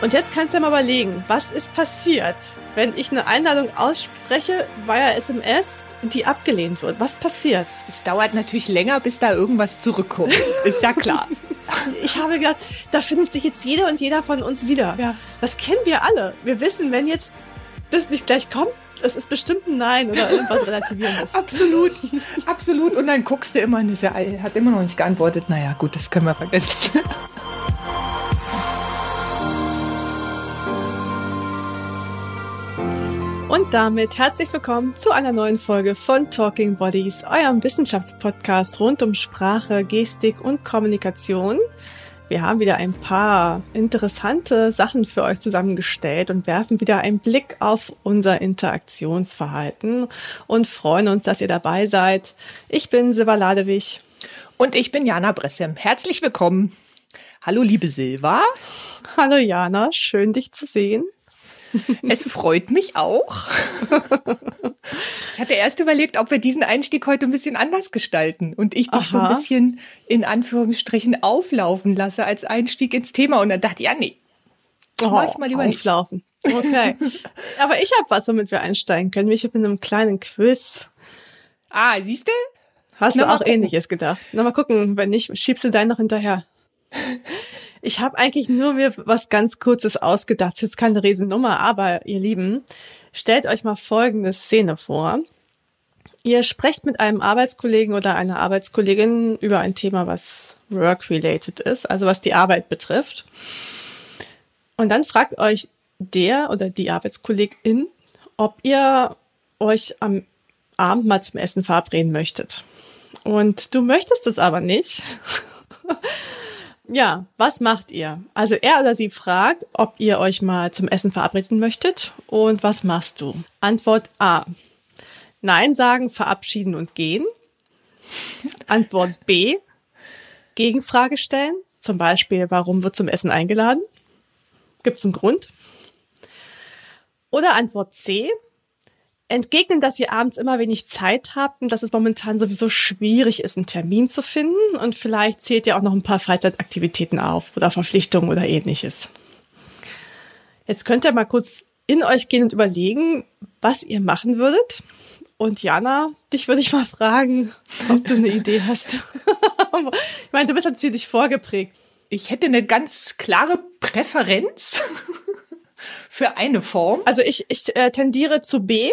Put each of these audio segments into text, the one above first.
Und jetzt kannst du dir mal überlegen, was ist passiert, wenn ich eine Einladung ausspreche via SMS und die abgelehnt wird? Was passiert? Es dauert natürlich länger, bis da irgendwas zurückkommt. Ist ja klar. Ich habe gedacht, da findet sich jetzt jeder und jeder von uns wieder. Ja. Das kennen wir alle. Wir wissen, wenn jetzt das nicht gleich kommt, das ist bestimmt ein Nein oder irgendwas Relativierendes. Absolut, absolut. Und dann guckst du immer und ist ja, hat immer noch nicht geantwortet. Naja, gut, das können wir vergessen. Und damit herzlich willkommen zu einer neuen Folge von Talking Bodies, eurem Wissenschaftspodcast rund um Sprache, Gestik und Kommunikation. Wir haben wieder ein paar interessante Sachen für euch zusammengestellt und werfen wieder einen Blick auf unser Interaktionsverhalten und freuen uns, dass ihr dabei seid. Ich bin Silva Ladewig. Und ich bin Jana Bressem. Herzlich willkommen. Hallo, liebe Silva. Hallo Jana, schön dich zu sehen. Es freut mich auch. Ich hatte erst überlegt, ob wir diesen Einstieg heute ein bisschen anders gestalten und ich dich Aha. so ein bisschen in Anführungsstrichen auflaufen lasse als Einstieg ins Thema. Und dann dachte ich, ja, nee. Oh, mach ich mal lieber auflaufen. Nicht. Okay. Aber ich habe was, womit wir einsteigen können. Ich habe mit einem kleinen Quiz. Ah, siehst du? Hast Na, du auch ähnliches gedacht? Na, mal gucken. Wenn nicht, schiebst du deinen noch hinterher. Ich habe eigentlich nur mir was ganz Kurzes ausgedacht. Ist jetzt keine Riesennummer, aber ihr Lieben, stellt euch mal folgende Szene vor. Ihr sprecht mit einem Arbeitskollegen oder einer Arbeitskollegin über ein Thema, was work-related ist, also was die Arbeit betrifft. Und dann fragt euch der oder die Arbeitskollegin, ob ihr euch am Abend mal zum Essen verabreden möchtet. Und du möchtest es aber nicht. Ja, was macht ihr? Also er oder sie fragt, ob ihr euch mal zum Essen verabreden möchtet. Und was machst du? Antwort A. Nein sagen, verabschieden und gehen. Antwort B. Gegenfrage stellen. Zum Beispiel, warum wird zum Essen eingeladen? Gibt es einen Grund? Oder Antwort C entgegnen, dass ihr abends immer wenig Zeit habt und dass es momentan sowieso schwierig ist, einen Termin zu finden und vielleicht zählt ihr auch noch ein paar Freizeitaktivitäten auf oder Verpflichtungen oder ähnliches. Jetzt könnt ihr mal kurz in euch gehen und überlegen, was ihr machen würdet. Und Jana, dich würde ich mal fragen, ob du eine Idee hast. ich meine, du bist natürlich vorgeprägt. Ich hätte eine ganz klare Präferenz für eine Form. Also ich, ich äh, tendiere zu B.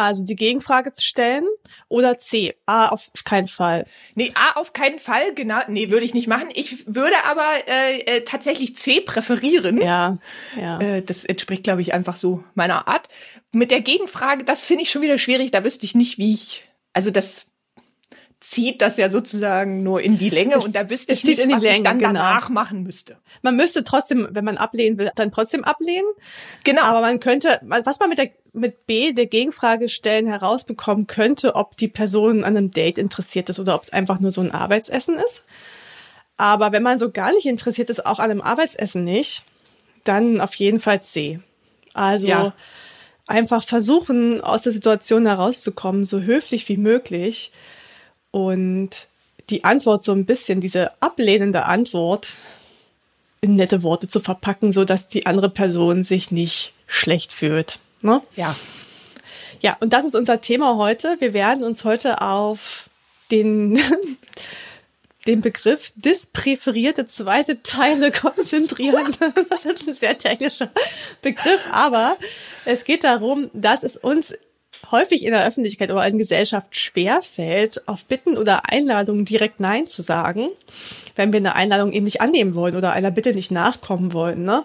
Also die Gegenfrage zu stellen oder C. A auf keinen Fall. Nee, A auf keinen Fall, genau. Nee, würde ich nicht machen. Ich würde aber äh, äh, tatsächlich C präferieren. Ja, ja. Äh, das entspricht, glaube ich, einfach so meiner Art. Mit der Gegenfrage, das finde ich schon wieder schwierig. Da wüsste ich nicht, wie ich. Also das zieht das ja sozusagen nur in die Länge es, und da wüsste ich nicht, was Länge, ich dann genau. danach machen müsste. Man müsste trotzdem, wenn man ablehnen will, dann trotzdem ablehnen. Genau. Aber man könnte, was man mit der mit B der Gegenfrage stellen herausbekommen könnte, ob die Person an einem Date interessiert ist oder ob es einfach nur so ein Arbeitsessen ist. Aber wenn man so gar nicht interessiert ist, auch an einem Arbeitsessen nicht, dann auf jeden Fall C. Also ja. einfach versuchen, aus der Situation herauszukommen, so höflich wie möglich und die Antwort so ein bisschen, diese ablehnende Antwort in nette Worte zu verpacken, so dass die andere Person sich nicht schlecht fühlt. Ne? Ja. Ja, und das ist unser Thema heute. Wir werden uns heute auf den, den Begriff dispräferierte zweite Teile konzentrieren. Das ist ein sehr technischer Begriff, aber es geht darum, dass es uns häufig in der Öffentlichkeit oder in Gesellschaft schwer fällt, auf Bitten oder Einladungen direkt Nein zu sagen, wenn wir eine Einladung eben nicht annehmen wollen oder einer Bitte nicht nachkommen wollen. Ne?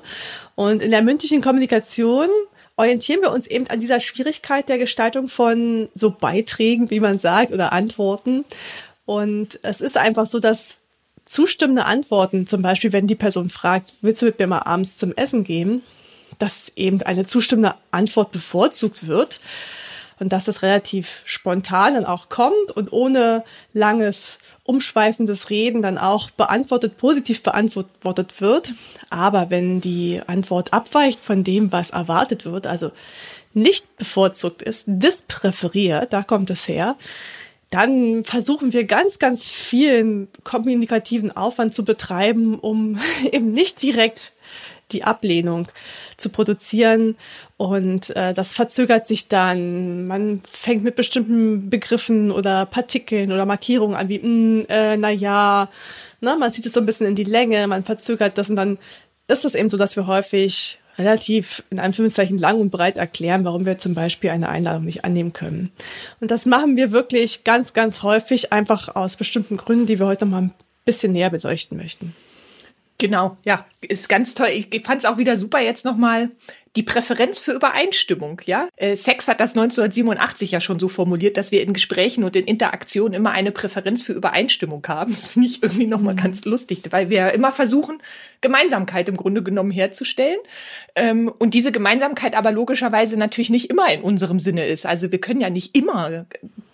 Und in der mündlichen Kommunikation orientieren wir uns eben an dieser Schwierigkeit der Gestaltung von so Beiträgen, wie man sagt, oder Antworten. Und es ist einfach so, dass zustimmende Antworten, zum Beispiel wenn die Person fragt, willst du mit mir mal abends zum Essen gehen, dass eben eine zustimmende Antwort bevorzugt wird und dass das relativ spontan dann auch kommt und ohne langes, umschweifendes Reden dann auch beantwortet, positiv beantwortet wird. Aber wenn die Antwort abweicht von dem, was erwartet wird, also nicht bevorzugt ist, dispräferiert, da kommt es her, dann versuchen wir ganz, ganz vielen kommunikativen Aufwand zu betreiben, um eben nicht direkt die Ablehnung zu produzieren. Und äh, das verzögert sich dann. Man fängt mit bestimmten Begriffen oder Partikeln oder Markierungen an, wie, mh, hm, äh, na ja, ne, man zieht es so ein bisschen in die Länge, man verzögert das und dann ist es eben so, dass wir häufig relativ in Anführungszeichen lang und breit erklären, warum wir zum Beispiel eine Einladung nicht annehmen können. Und das machen wir wirklich ganz, ganz häufig, einfach aus bestimmten Gründen, die wir heute noch mal ein bisschen näher beleuchten möchten. Genau, ja, ist ganz toll. Ich fand es auch wieder super jetzt nochmal die Präferenz für Übereinstimmung, ja. Äh, Sex hat das 1987 ja schon so formuliert, dass wir in Gesprächen und in Interaktionen immer eine Präferenz für Übereinstimmung haben. Das finde ich irgendwie nochmal mhm. ganz lustig, weil wir ja immer versuchen, Gemeinsamkeit im Grunde genommen herzustellen. Ähm, und diese Gemeinsamkeit aber logischerweise natürlich nicht immer in unserem Sinne ist. Also wir können ja nicht immer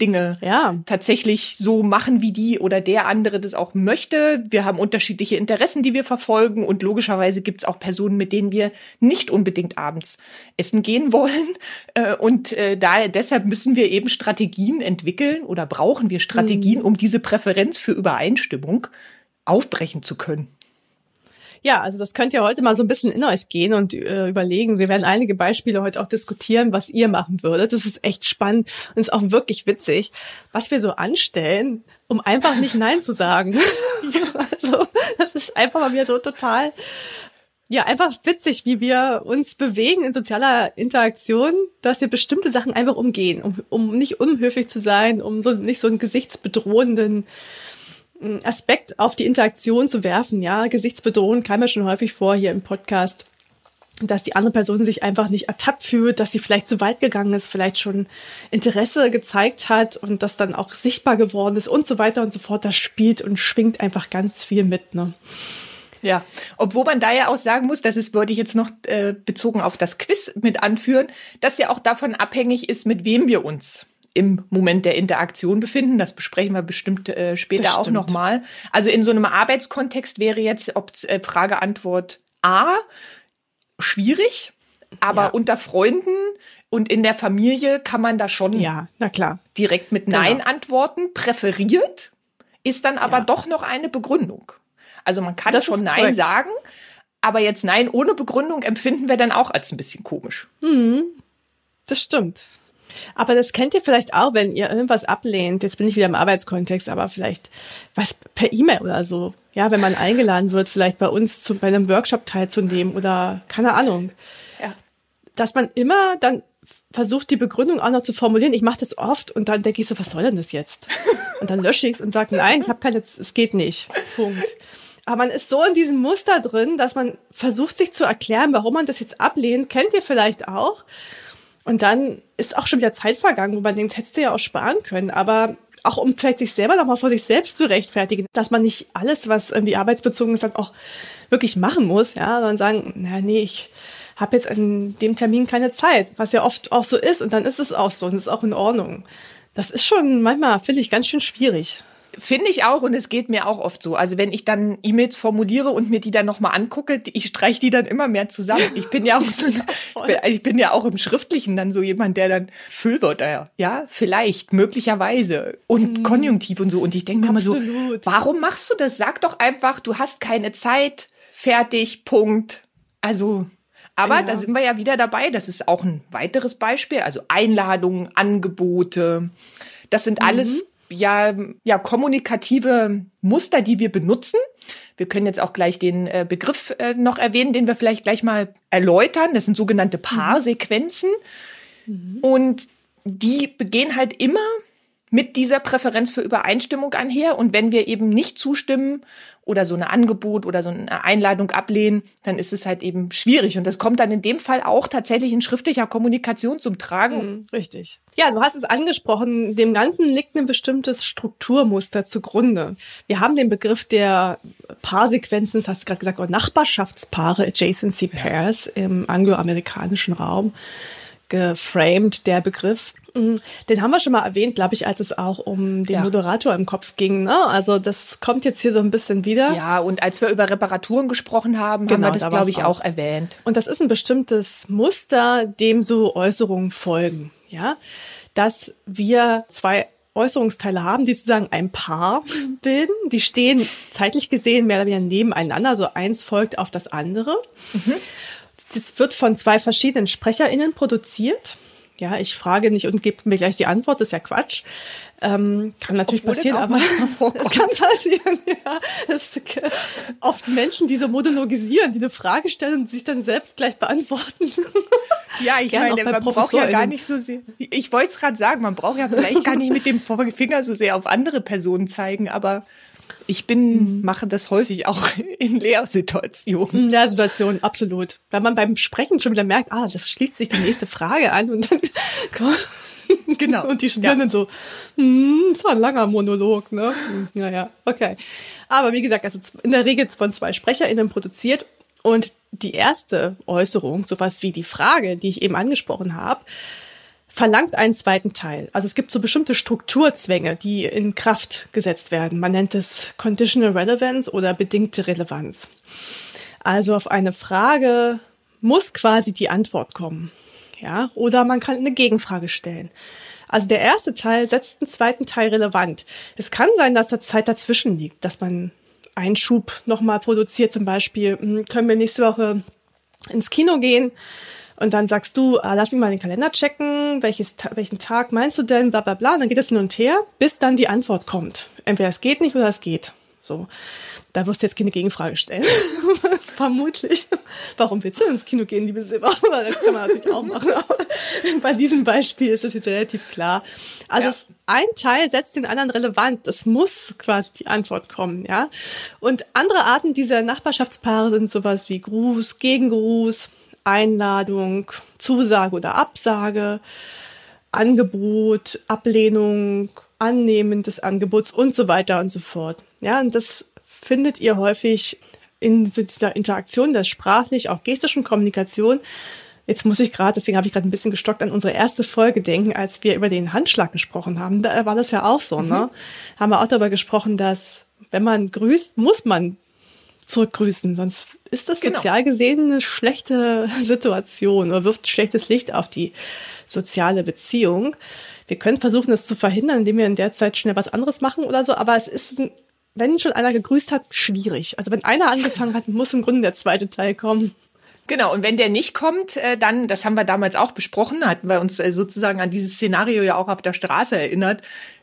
Dinge ja. tatsächlich so machen, wie die oder der andere das auch möchte. Wir haben unterschiedliche Interessen, die wir verfolgen und logischerweise gibt es auch Personen, mit denen wir nicht unbedingt abends essen gehen wollen. Äh, und äh, daher deshalb müssen wir eben Strategien entwickeln oder brauchen wir Strategien, mhm. um diese Präferenz für Übereinstimmung aufbrechen zu können. Ja, also das könnt ihr heute mal so ein bisschen in euch gehen und äh, überlegen. Wir werden einige Beispiele heute auch diskutieren, was ihr machen würdet. Das ist echt spannend und ist auch wirklich witzig, was wir so anstellen, um einfach nicht Nein zu sagen. also das ist einfach mal wieder so total ja, einfach witzig, wie wir uns bewegen in sozialer Interaktion, dass wir bestimmte Sachen einfach umgehen, um, um nicht unhöflich zu sein, um so, nicht so einen gesichtsbedrohenden Aspekt auf die Interaktion zu werfen. Ja, gesichtsbedrohend kam ja schon häufig vor hier im Podcast, dass die andere Person sich einfach nicht ertappt fühlt, dass sie vielleicht zu weit gegangen ist, vielleicht schon Interesse gezeigt hat und das dann auch sichtbar geworden ist und so weiter und so fort. Das spielt und schwingt einfach ganz viel mit. Ne? Ja, obwohl man da ja auch sagen muss, das ist, wollte ich jetzt noch äh, bezogen auf das Quiz mit anführen, dass ja auch davon abhängig ist, mit wem wir uns im Moment der Interaktion befinden. Das besprechen wir bestimmt äh, später auch nochmal. Also in so einem Arbeitskontext wäre jetzt ob äh, Frage Antwort A schwierig, aber ja. unter Freunden und in der Familie kann man da schon ja, na klar. direkt mit Nein genau. antworten. Präferiert ist dann aber ja. doch noch eine Begründung. Also man kann das schon Nein korrekt. sagen, aber jetzt Nein ohne Begründung empfinden wir dann auch als ein bisschen komisch. Mhm. Das stimmt. Aber das kennt ihr vielleicht auch, wenn ihr irgendwas ablehnt. Jetzt bin ich wieder im Arbeitskontext, aber vielleicht was per E-Mail oder so. Ja, wenn man eingeladen wird, vielleicht bei uns zu, bei einem Workshop teilzunehmen oder keine Ahnung. Ja. Dass man immer dann versucht, die Begründung auch noch zu formulieren. Ich mache das oft und dann denke ich so, was soll denn das jetzt? Und dann lösche ich es und sage, nein, ich habe keine, es geht nicht. Punkt. Aber man ist so in diesem Muster drin, dass man versucht, sich zu erklären, warum man das jetzt ablehnt. Kennt ihr vielleicht auch? Und dann ist auch schon wieder Zeit vergangen, wo man denkt, hättest du ja auch sparen können. Aber auch um vielleicht sich selber nochmal vor sich selbst zu rechtfertigen, dass man nicht alles, was irgendwie arbeitsbezogen ist, dann auch wirklich machen muss, ja, sondern sagen, na nee, ich habe jetzt an dem Termin keine Zeit, was ja oft auch so ist und dann ist es auch so und ist auch in Ordnung. Das ist schon manchmal, finde ich, ganz schön schwierig. Finde ich auch und es geht mir auch oft so. Also wenn ich dann E-Mails formuliere und mir die dann nochmal angucke, ich streiche die dann immer mehr zusammen. Ich bin ja auch so, ich bin ja auch im Schriftlichen dann so jemand, der dann Füllwörter, ja, vielleicht, möglicherweise und mhm. Konjunktiv und so. Und ich denke mir immer so, warum machst du das? Sag doch einfach, du hast keine Zeit, fertig, Punkt. Also, aber ja. da sind wir ja wieder dabei. Das ist auch ein weiteres Beispiel. Also Einladungen, Angebote. Das sind alles mhm ja, ja, kommunikative Muster, die wir benutzen. Wir können jetzt auch gleich den äh, Begriff äh, noch erwähnen, den wir vielleicht gleich mal erläutern. Das sind sogenannte mhm. Paarsequenzen. Mhm. Und die begehen halt immer mit dieser Präferenz für Übereinstimmung einher. Und wenn wir eben nicht zustimmen oder so ein Angebot oder so eine Einladung ablehnen, dann ist es halt eben schwierig. Und das kommt dann in dem Fall auch tatsächlich in schriftlicher Kommunikation zum Tragen. Mhm, richtig. Ja, du hast es angesprochen, dem Ganzen liegt ein bestimmtes Strukturmuster zugrunde. Wir haben den Begriff der Paarsequenzen, das hast du gerade gesagt, oder Nachbarschaftspaare, Adjacency Pairs im angloamerikanischen Raum geframed, der Begriff. Mhm. Den haben wir schon mal erwähnt, glaube ich, als es auch um den ja. Moderator im Kopf ging. Ne? Also das kommt jetzt hier so ein bisschen wieder. Ja, und als wir über Reparaturen gesprochen haben, genau, haben wir das, da glaube ich, auch. auch erwähnt. Und das ist ein bestimmtes Muster, dem so Äußerungen folgen. Ja, dass wir zwei Äußerungsteile haben, die sozusagen ein Paar bilden. Die stehen zeitlich gesehen mehr oder weniger nebeneinander, so eins folgt auf das andere. Mhm. Das wird von zwei verschiedenen SprecherInnen produziert. Ja, ich frage nicht und gebe mir gleich die Antwort, das ist ja Quatsch. Ähm, kann natürlich Obwohl passieren, aber es kann passieren, ja. Es oft Menschen, die so monologisieren, die eine Frage stellen und sich dann selbst gleich beantworten. Ja, ich Gerne meine, man braucht ja gar nicht so sehr. Ich wollte es gerade sagen, man braucht ja vielleicht gar nicht mit dem Finger so sehr auf andere Personen zeigen, aber ich bin, mhm. mache das häufig auch in Lehrsituationen. In Lehrsituationen, absolut. Weil man beim Sprechen schon wieder merkt, ah, das schließt sich die nächste Frage an und dann komm. Genau. Und die Studierenden ja. so, hm, das war ein langer Monolog, ne? Naja, okay. Aber wie gesagt, also in der Regel von zwei SprecherInnen produziert und die erste Äußerung, sowas wie die Frage, die ich eben angesprochen habe, verlangt einen zweiten Teil. Also es gibt so bestimmte Strukturzwänge, die in Kraft gesetzt werden. Man nennt es Conditional Relevance oder bedingte Relevanz. Also auf eine Frage muss quasi die Antwort kommen. Ja, oder man kann eine Gegenfrage stellen. Also der erste Teil setzt den zweiten Teil relevant. Es kann sein, dass da Zeit dazwischen liegt, dass man einen Schub nochmal produziert. Zum Beispiel, hm, können wir nächste Woche ins Kino gehen? Und dann sagst du, ah, lass mich mal den Kalender checken, welches, welchen Tag meinst du denn, bla bla bla. Und dann geht es hin und her, bis dann die Antwort kommt. Entweder es geht nicht oder es geht. So. Da wirst du jetzt keine Gegenfrage stellen. Vermutlich. Warum willst du ins Kino gehen, liebe Silber? Das kann man natürlich auch machen. Aber bei diesem Beispiel ist das jetzt relativ klar. Also ja. ein Teil setzt den anderen relevant. Es muss quasi die Antwort kommen, ja. Und andere Arten dieser Nachbarschaftspaare sind sowas wie Gruß, Gegengruß, Einladung, Zusage oder Absage, Angebot, Ablehnung, Annehmen des Angebots und so weiter und so fort. Ja, und das findet ihr häufig in so dieser Interaktion der sprachlich, auch gestischen Kommunikation. Jetzt muss ich gerade, deswegen habe ich gerade ein bisschen gestockt, an unsere erste Folge denken, als wir über den Handschlag gesprochen haben. Da war das ja auch so, ne? mhm. ne? Haben wir auch darüber gesprochen, dass wenn man grüßt, muss man zurückgrüßen, sonst ist das genau. sozial gesehen eine schlechte Situation oder wirft schlechtes Licht auf die soziale Beziehung. Wir können versuchen, das zu verhindern, indem wir in der Zeit schnell was anderes machen oder so, aber es ist, wenn schon einer gegrüßt hat, schwierig. Also wenn einer angefangen hat, muss im Grunde der zweite Teil kommen. Genau, und wenn der nicht kommt, äh, dann, das haben wir damals auch besprochen, hatten wir uns äh, sozusagen an dieses Szenario ja auch auf der Straße erinnert.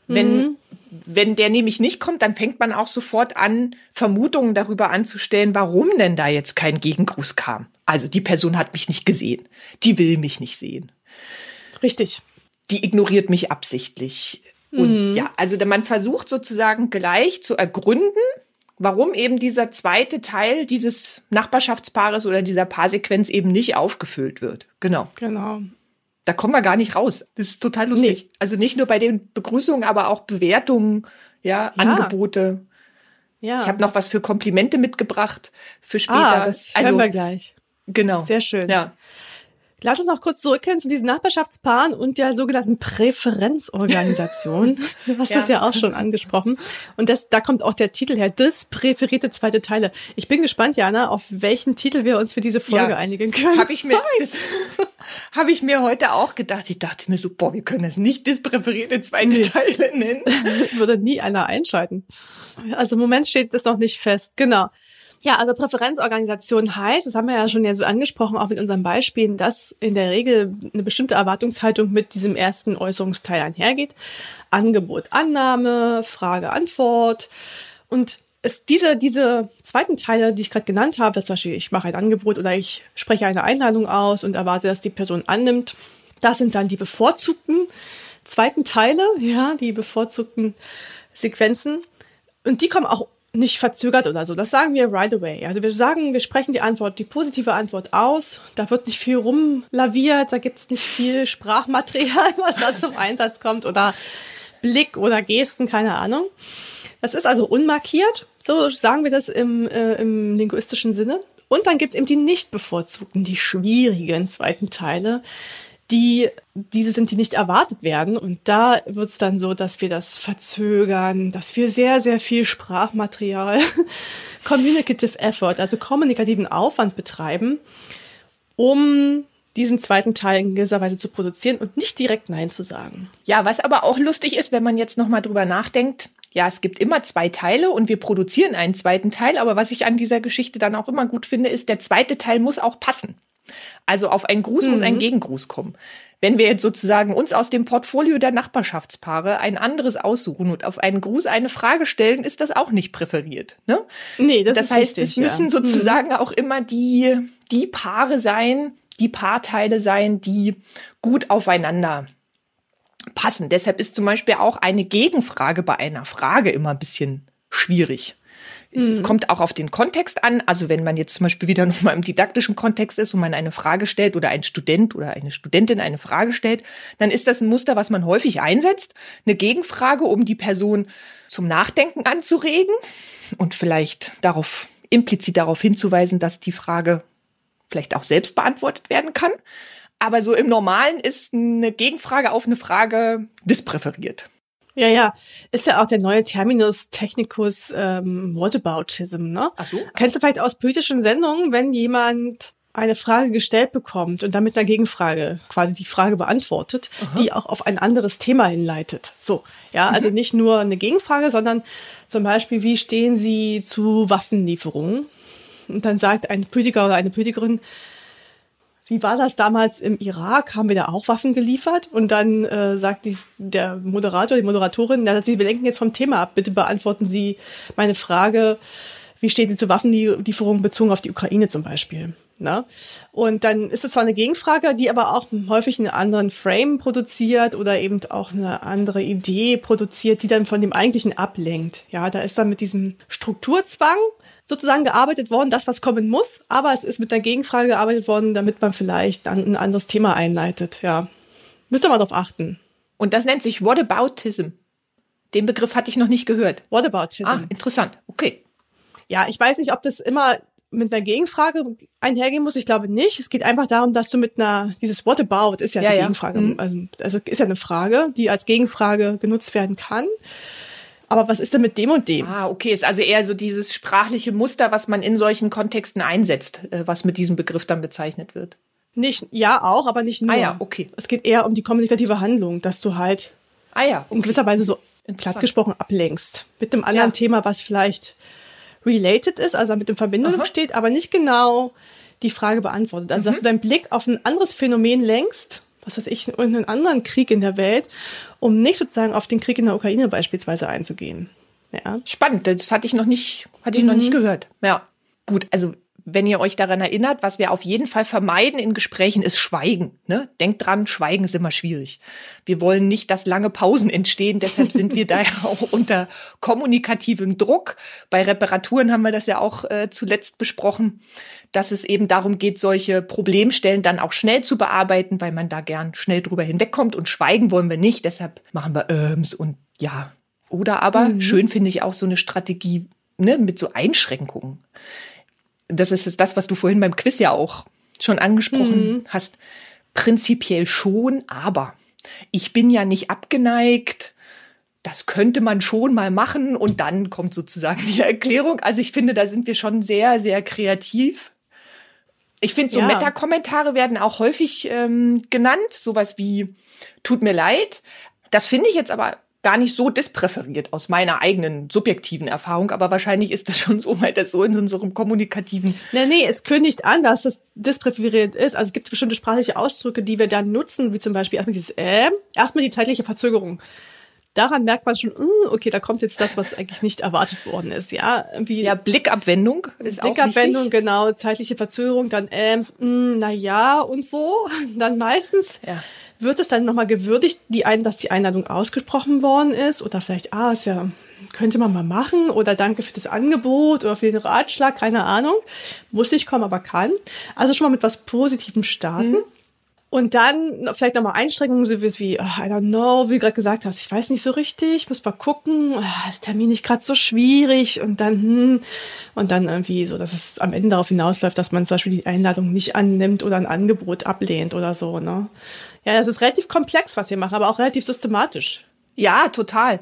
Wenn, mhm. wenn der nämlich nicht kommt, dann fängt man auch sofort an, Vermutungen darüber anzustellen, warum denn da jetzt kein Gegengruß kam. Also die Person hat mich nicht gesehen. Die will mich nicht sehen. Richtig. Die ignoriert mich absichtlich. Und mhm. ja, also man versucht sozusagen gleich zu ergründen, warum eben dieser zweite Teil dieses Nachbarschaftspaares oder dieser Paarsequenz eben nicht aufgefüllt wird. Genau. Genau da kommen wir gar nicht raus. Das ist total lustig. Nee. Also nicht nur bei den Begrüßungen, aber auch Bewertungen, ja, ja. Angebote. Ja. Ich habe noch was für Komplimente mitgebracht für später. Ah, das also, hören wir gleich. Genau. Sehr schön. Ja. Lass uns noch kurz zurückkehren zu diesen Nachbarschaftspaaren und der sogenannten Präferenzorganisation. du hast ja. das ja auch schon angesprochen. Und das, da kommt auch der Titel her, das präferierte zweite Teile. Ich bin gespannt, Jana, auf welchen Titel wir uns für diese Folge ja. einigen können. Habe ich mir, habe ich mir heute auch gedacht. Ich dachte mir so, boah, wir können das nicht das präferierte zweite nee. Teile nennen. Würde nie einer einschalten. Also im Moment steht das noch nicht fest. Genau. Ja, also Präferenzorganisation heißt, das haben wir ja schon jetzt angesprochen, auch mit unseren Beispielen, dass in der Regel eine bestimmte Erwartungshaltung mit diesem ersten Äußerungsteil einhergeht. Angebot, Annahme, Frage, Antwort. Und es diese, diese zweiten Teile, die ich gerade genannt habe, zum Beispiel ich mache ein Angebot oder ich spreche eine Einladung aus und erwarte, dass die Person annimmt, das sind dann die bevorzugten zweiten Teile, ja, die bevorzugten Sequenzen. Und die kommen auch nicht verzögert oder so. Das sagen wir right away. Also wir sagen, wir sprechen die Antwort, die positive Antwort aus. Da wird nicht viel rumlaviert, da gibt's nicht viel Sprachmaterial, was da zum Einsatz kommt oder Blick oder Gesten, keine Ahnung. Das ist also unmarkiert, so sagen wir das im, äh, im linguistischen Sinne. Und dann gibt's eben die nicht bevorzugten, die schwierigen zweiten Teile, die diese sind, die nicht erwartet werden. Und da wird es dann so, dass wir das verzögern, dass wir sehr, sehr viel Sprachmaterial, Communicative Effort, also kommunikativen Aufwand betreiben, um diesen zweiten Teil in gewisser Weise zu produzieren und nicht direkt Nein zu sagen. Ja, was aber auch lustig ist, wenn man jetzt nochmal drüber nachdenkt, ja, es gibt immer zwei Teile und wir produzieren einen zweiten Teil, aber was ich an dieser Geschichte dann auch immer gut finde, ist, der zweite Teil muss auch passen. Also auf einen Gruß mhm. muss ein mhm. Gegengruß kommen. Wenn wir jetzt sozusagen uns aus dem Portfolio der Nachbarschaftspaare ein anderes aussuchen und auf einen Gruß eine Frage stellen, ist das auch nicht präferiert. Ne? Nee, das, das ist heißt, richtig, es müssen ja. sozusagen mhm. auch immer die, die Paare sein, die Paarteile sein, die gut aufeinander passen. Deshalb ist zum Beispiel auch eine Gegenfrage bei einer Frage immer ein bisschen schwierig. Es mhm. kommt auch auf den Kontext an. Also wenn man jetzt zum Beispiel wieder noch mal im didaktischen Kontext ist und man eine Frage stellt oder ein Student oder eine Studentin eine Frage stellt, dann ist das ein Muster, was man häufig einsetzt. Eine Gegenfrage, um die Person zum Nachdenken anzuregen und vielleicht darauf implizit darauf hinzuweisen, dass die Frage vielleicht auch selbst beantwortet werden kann. Aber so im Normalen ist eine Gegenfrage auf eine Frage dispräferiert. Ja, ja. Ist ja auch der neue Terminus technicus ähm, Whataboutism, ne? Ach so. Kennst du vielleicht aus politischen Sendungen, wenn jemand eine Frage gestellt bekommt und damit einer Gegenfrage quasi die Frage beantwortet, Aha. die auch auf ein anderes Thema hinleitet. So, ja, also mhm. nicht nur eine Gegenfrage, sondern zum Beispiel, wie stehen Sie zu Waffenlieferungen? Und dann sagt ein Politiker oder eine Politikerin, wie war das damals im Irak? Haben wir da auch Waffen geliefert? Und dann äh, sagt die, der Moderator, die Moderatorin, na, Sie, wir lenken jetzt vom Thema ab. Bitte beantworten Sie meine Frage. Wie steht Sie zur Waffenlieferung bezogen auf die Ukraine zum Beispiel? Ne? Und dann ist es zwar eine Gegenfrage, die aber auch häufig einen anderen Frame produziert oder eben auch eine andere Idee produziert, die dann von dem eigentlichen ablenkt. Ja, da ist dann mit diesem Strukturzwang sozusagen gearbeitet worden, das, was kommen muss, aber es ist mit der Gegenfrage gearbeitet worden, damit man vielleicht ein anderes Thema einleitet, ja. Müsst ihr mal drauf achten. Und das nennt sich Whataboutism. Den Begriff hatte ich noch nicht gehört. Whataboutism. Ah, interessant. Okay. Ja, ich weiß nicht, ob das immer mit einer Gegenfrage einhergehen muss. Ich glaube nicht. Es geht einfach darum, dass du mit einer, dieses What about ist ja, ja eine ja. Gegenfrage. Mhm. Also, also ist ja eine Frage, die als Gegenfrage genutzt werden kann aber was ist denn mit dem und dem? Ah, okay, ist also eher so dieses sprachliche Muster, was man in solchen Kontexten einsetzt, äh, was mit diesem Begriff dann bezeichnet wird. Nicht, ja, auch, aber nicht nur. Ah ja, okay. Es geht eher um die kommunikative Handlung, dass du halt ah, ja, okay. in gewisser Weise so platt gesprochen ablenkst. Mit einem anderen ja. Thema, was vielleicht related ist, also mit dem Verbindung Aha. steht, aber nicht genau die Frage beantwortet. Also, mhm. dass du deinen Blick auf ein anderes Phänomen lenkst was weiß ich, irgendeinen anderen Krieg in der Welt, um nicht sozusagen auf den Krieg in der Ukraine beispielsweise einzugehen. Ja. Spannend, das hatte ich noch nicht, hatte ich mhm. noch nicht mhm. gehört. Ja. Gut, also wenn ihr euch daran erinnert, was wir auf jeden Fall vermeiden in Gesprächen, ist Schweigen. Ne? Denkt dran, Schweigen ist immer schwierig. Wir wollen nicht, dass lange Pausen entstehen. Deshalb sind wir daher auch unter kommunikativem Druck. Bei Reparaturen haben wir das ja auch äh, zuletzt besprochen, dass es eben darum geht, solche Problemstellen dann auch schnell zu bearbeiten, weil man da gern schnell drüber hinwegkommt. Und Schweigen wollen wir nicht. Deshalb machen wir Öms und ja. Oder aber, mhm. schön finde ich auch so eine Strategie ne, mit so Einschränkungen das ist das, was du vorhin beim Quiz ja auch schon angesprochen mhm. hast, prinzipiell schon, aber ich bin ja nicht abgeneigt. Das könnte man schon mal machen und dann kommt sozusagen die Erklärung. Also ich finde, da sind wir schon sehr, sehr kreativ. Ich finde, so ja. Meta-Kommentare werden auch häufig ähm, genannt, sowas wie tut mir leid. Das finde ich jetzt aber gar nicht so dispräferiert aus meiner eigenen subjektiven Erfahrung, aber wahrscheinlich ist das schon so weit so in unserem kommunikativen. Nee, nee, es kündigt an, dass es dispräferiert ist. Also es gibt bestimmte sprachliche Ausdrücke, die wir dann nutzen, wie zum Beispiel erstmal dieses äh, erstmal die zeitliche Verzögerung. Daran merkt man schon, uh, okay, da kommt jetzt das, was eigentlich nicht erwartet worden ist, ja. Wie ja, Blickabwendung ist Blickabwendung, auch genau, zeitliche Verzögerung, dann ähm, mm, na ja und so. Dann meistens ja wird es dann nochmal gewürdigt, die ein, dass die Einladung ausgesprochen worden ist oder vielleicht, ah, ist ja, könnte man mal machen oder danke für das Angebot oder für den Ratschlag, keine Ahnung. Muss nicht kommen, aber kann. Also schon mal mit was Positivem starten. Mhm. Und dann vielleicht nochmal Einschränkungen, so wie, oh, I don't know, wie du gerade gesagt hast, ich weiß nicht so richtig, muss mal gucken, oh, ist Termin nicht gerade so schwierig und dann, hm, und dann irgendwie so, dass es am Ende darauf hinausläuft, dass man zum Beispiel die Einladung nicht annimmt oder ein Angebot ablehnt oder so, ne? Ja, das ist relativ komplex, was wir machen, aber auch relativ systematisch. Ja, total.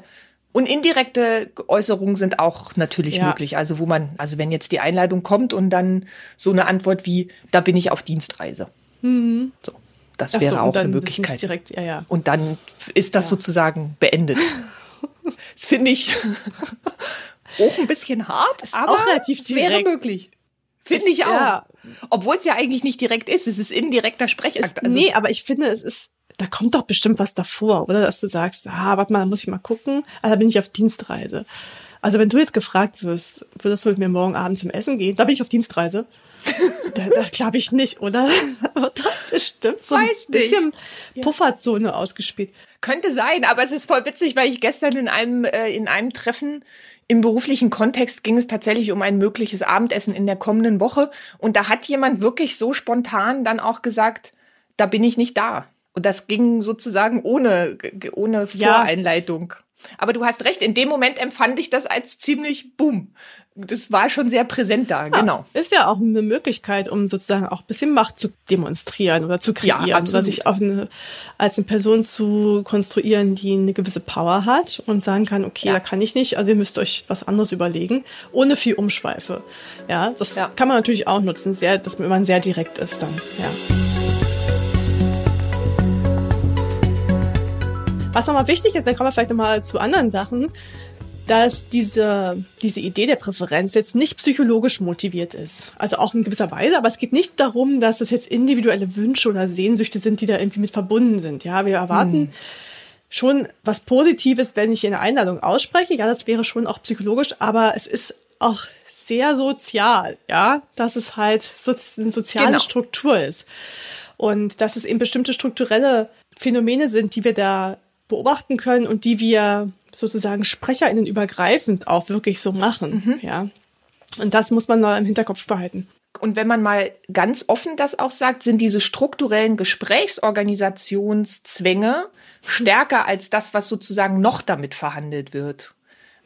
Und indirekte Äußerungen sind auch natürlich ja. möglich. Also wo man, also wenn jetzt die Einladung kommt und dann so eine Antwort wie, da bin ich auf Dienstreise. Mhm. So, das Ach wäre so, auch eine Möglichkeit. Direkt, ja, ja. Und dann ist das ja. sozusagen beendet. das finde ich auch ein bisschen hart, ist aber auch relativ direkt. wäre möglich. Finde ich auch. Ja. Obwohl es ja eigentlich nicht direkt ist. Es ist indirekter Sprechakt. Also nee, aber ich finde, es ist, da kommt doch bestimmt was davor, oder? Dass du sagst, ah, warte mal, muss ich mal gucken. Also da bin ich auf Dienstreise. Also wenn du jetzt gefragt wirst, würdest du mit mir morgen Abend zum Essen gehen? Da bin ich auf Dienstreise. Da, da glaube ich nicht, oder? Aber doch bestimmt so ein bisschen Pufferzone ausgespielt. Könnte sein, aber es ist voll witzig, weil ich gestern in einem, äh, in einem Treffen im beruflichen Kontext ging es tatsächlich um ein mögliches Abendessen in der kommenden Woche. Und da hat jemand wirklich so spontan dann auch gesagt, da bin ich nicht da. Und das ging sozusagen ohne, ohne Voreinleitung. Ja. Aber du hast recht, in dem Moment empfand ich das als ziemlich boom. Das war schon sehr präsent da, ja, genau. Ist ja auch eine Möglichkeit, um sozusagen auch ein bisschen Macht zu demonstrieren oder zu kreieren ja, oder sich auf eine, als eine Person zu konstruieren, die eine gewisse Power hat und sagen kann, okay, ja. da kann ich nicht, also ihr müsst euch was anderes überlegen, ohne viel Umschweife. Ja, das ja. kann man natürlich auch nutzen, sehr, dass man sehr direkt ist dann, ja. Was nochmal wichtig ist, dann kommen wir vielleicht nochmal zu anderen Sachen, dass diese, diese Idee der Präferenz jetzt nicht psychologisch motiviert ist. Also auch in gewisser Weise, aber es geht nicht darum, dass das jetzt individuelle Wünsche oder Sehnsüchte sind, die da irgendwie mit verbunden sind. Ja, wir erwarten hm. schon was Positives, wenn ich eine Einladung ausspreche. Ja, das wäre schon auch psychologisch, aber es ist auch sehr sozial, ja, dass es halt so eine soziale genau. Struktur ist. Und dass es eben bestimmte strukturelle Phänomene sind, die wir da beobachten können und die wir sozusagen SprecherInnen übergreifend auch wirklich so machen. Mhm. Ja. Und das muss man da im Hinterkopf behalten. Und wenn man mal ganz offen das auch sagt, sind diese strukturellen Gesprächsorganisationszwänge stärker als das, was sozusagen noch damit verhandelt wird.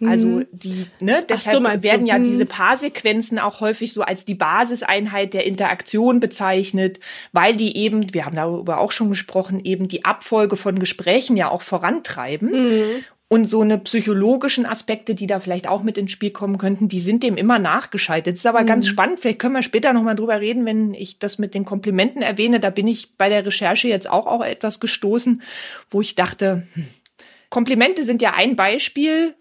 Also mhm. die, ne, deshalb so, werden ja diese mhm. Paarsequenzen auch häufig so als die Basiseinheit der Interaktion bezeichnet, weil die eben, wir haben darüber auch schon gesprochen, eben die Abfolge von Gesprächen ja auch vorantreiben. Mhm. Und so eine psychologischen Aspekte, die da vielleicht auch mit ins Spiel kommen könnten, die sind dem immer nachgeschaltet. Das ist aber mhm. ganz spannend. Vielleicht können wir später nochmal drüber reden, wenn ich das mit den Komplimenten erwähne. Da bin ich bei der Recherche jetzt auch, auch etwas gestoßen, wo ich dachte, hm, Komplimente sind ja ein Beispiel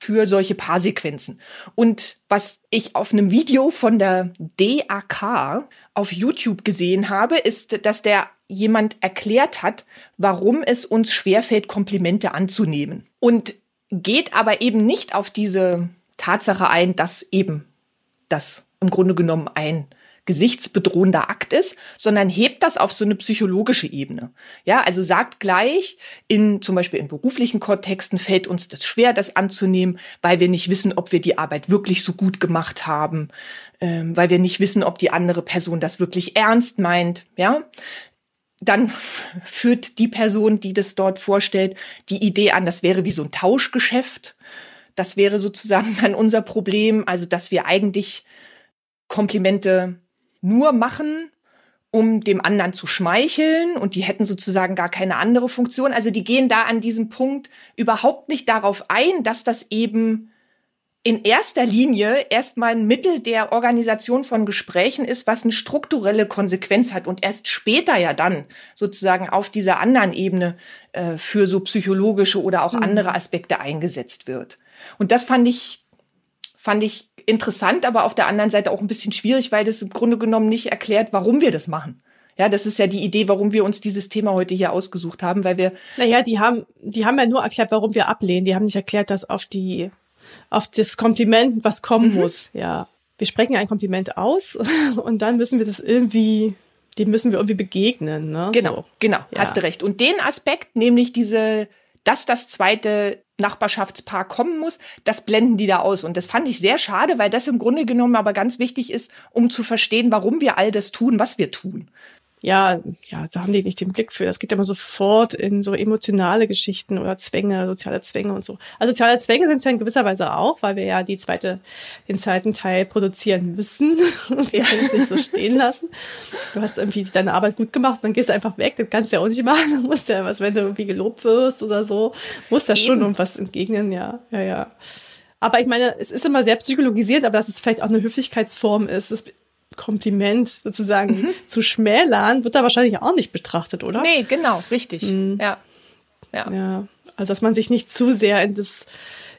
für solche Paarsequenzen. Und was ich auf einem Video von der DAK auf YouTube gesehen habe, ist, dass der jemand erklärt hat, warum es uns schwerfällt, Komplimente anzunehmen. Und geht aber eben nicht auf diese Tatsache ein, dass eben das im Grunde genommen ein gesichtsbedrohender Akt ist, sondern hebt das auf so eine psychologische Ebene. Ja, also sagt gleich, in zum Beispiel in beruflichen Kontexten fällt uns das schwer, das anzunehmen, weil wir nicht wissen, ob wir die Arbeit wirklich so gut gemacht haben, ähm, weil wir nicht wissen, ob die andere Person das wirklich ernst meint. Ja, dann führt die Person, die das dort vorstellt, die Idee an, das wäre wie so ein Tauschgeschäft. Das wäre sozusagen dann unser Problem, also dass wir eigentlich Komplimente nur machen, um dem anderen zu schmeicheln und die hätten sozusagen gar keine andere Funktion. Also die gehen da an diesem Punkt überhaupt nicht darauf ein, dass das eben in erster Linie erstmal ein Mittel der Organisation von Gesprächen ist, was eine strukturelle Konsequenz hat und erst später ja dann sozusagen auf dieser anderen Ebene äh, für so psychologische oder auch mhm. andere Aspekte eingesetzt wird. Und das fand ich fand ich interessant, aber auf der anderen Seite auch ein bisschen schwierig, weil das im Grunde genommen nicht erklärt, warum wir das machen. Ja, das ist ja die Idee, warum wir uns dieses Thema heute hier ausgesucht haben, weil wir. Naja, die haben, die haben ja nur erklärt, warum wir ablehnen. Die haben nicht erklärt, dass auf die, auf das Kompliment was kommen mhm. muss. Ja. Wir sprechen ein Kompliment aus und dann müssen wir das irgendwie, dem müssen wir irgendwie begegnen. Ne? Genau, so. genau, ja. hast du recht. Und den Aspekt, nämlich diese, dass das zweite Nachbarschaftspaar kommen muss, das blenden die da aus. Und das fand ich sehr schade, weil das im Grunde genommen aber ganz wichtig ist, um zu verstehen, warum wir all das tun, was wir tun ja, ja, da haben die nicht den Blick für. Das geht immer sofort in so emotionale Geschichten oder Zwänge, soziale Zwänge und so. Also soziale Zwänge sind es ja in gewisser Weise auch, weil wir ja die zweite, den zweiten Teil produzieren müssen. wir können es nicht so stehen lassen. Du hast irgendwie deine Arbeit gut gemacht, dann gehst du einfach weg. Das kannst du ja auch nicht machen. Du musst ja was, wenn du irgendwie gelobt wirst oder so, musst da schon irgendwas entgegnen, ja, ja, ja. Aber ich meine, es ist immer sehr psychologisiert, aber dass es vielleicht auch eine Höflichkeitsform ist. Es Kompliment sozusagen mhm. zu schmälern, wird da wahrscheinlich auch nicht betrachtet, oder? Nee, genau, richtig. Mhm. Ja. ja. Ja. Also, dass man sich nicht zu sehr in das,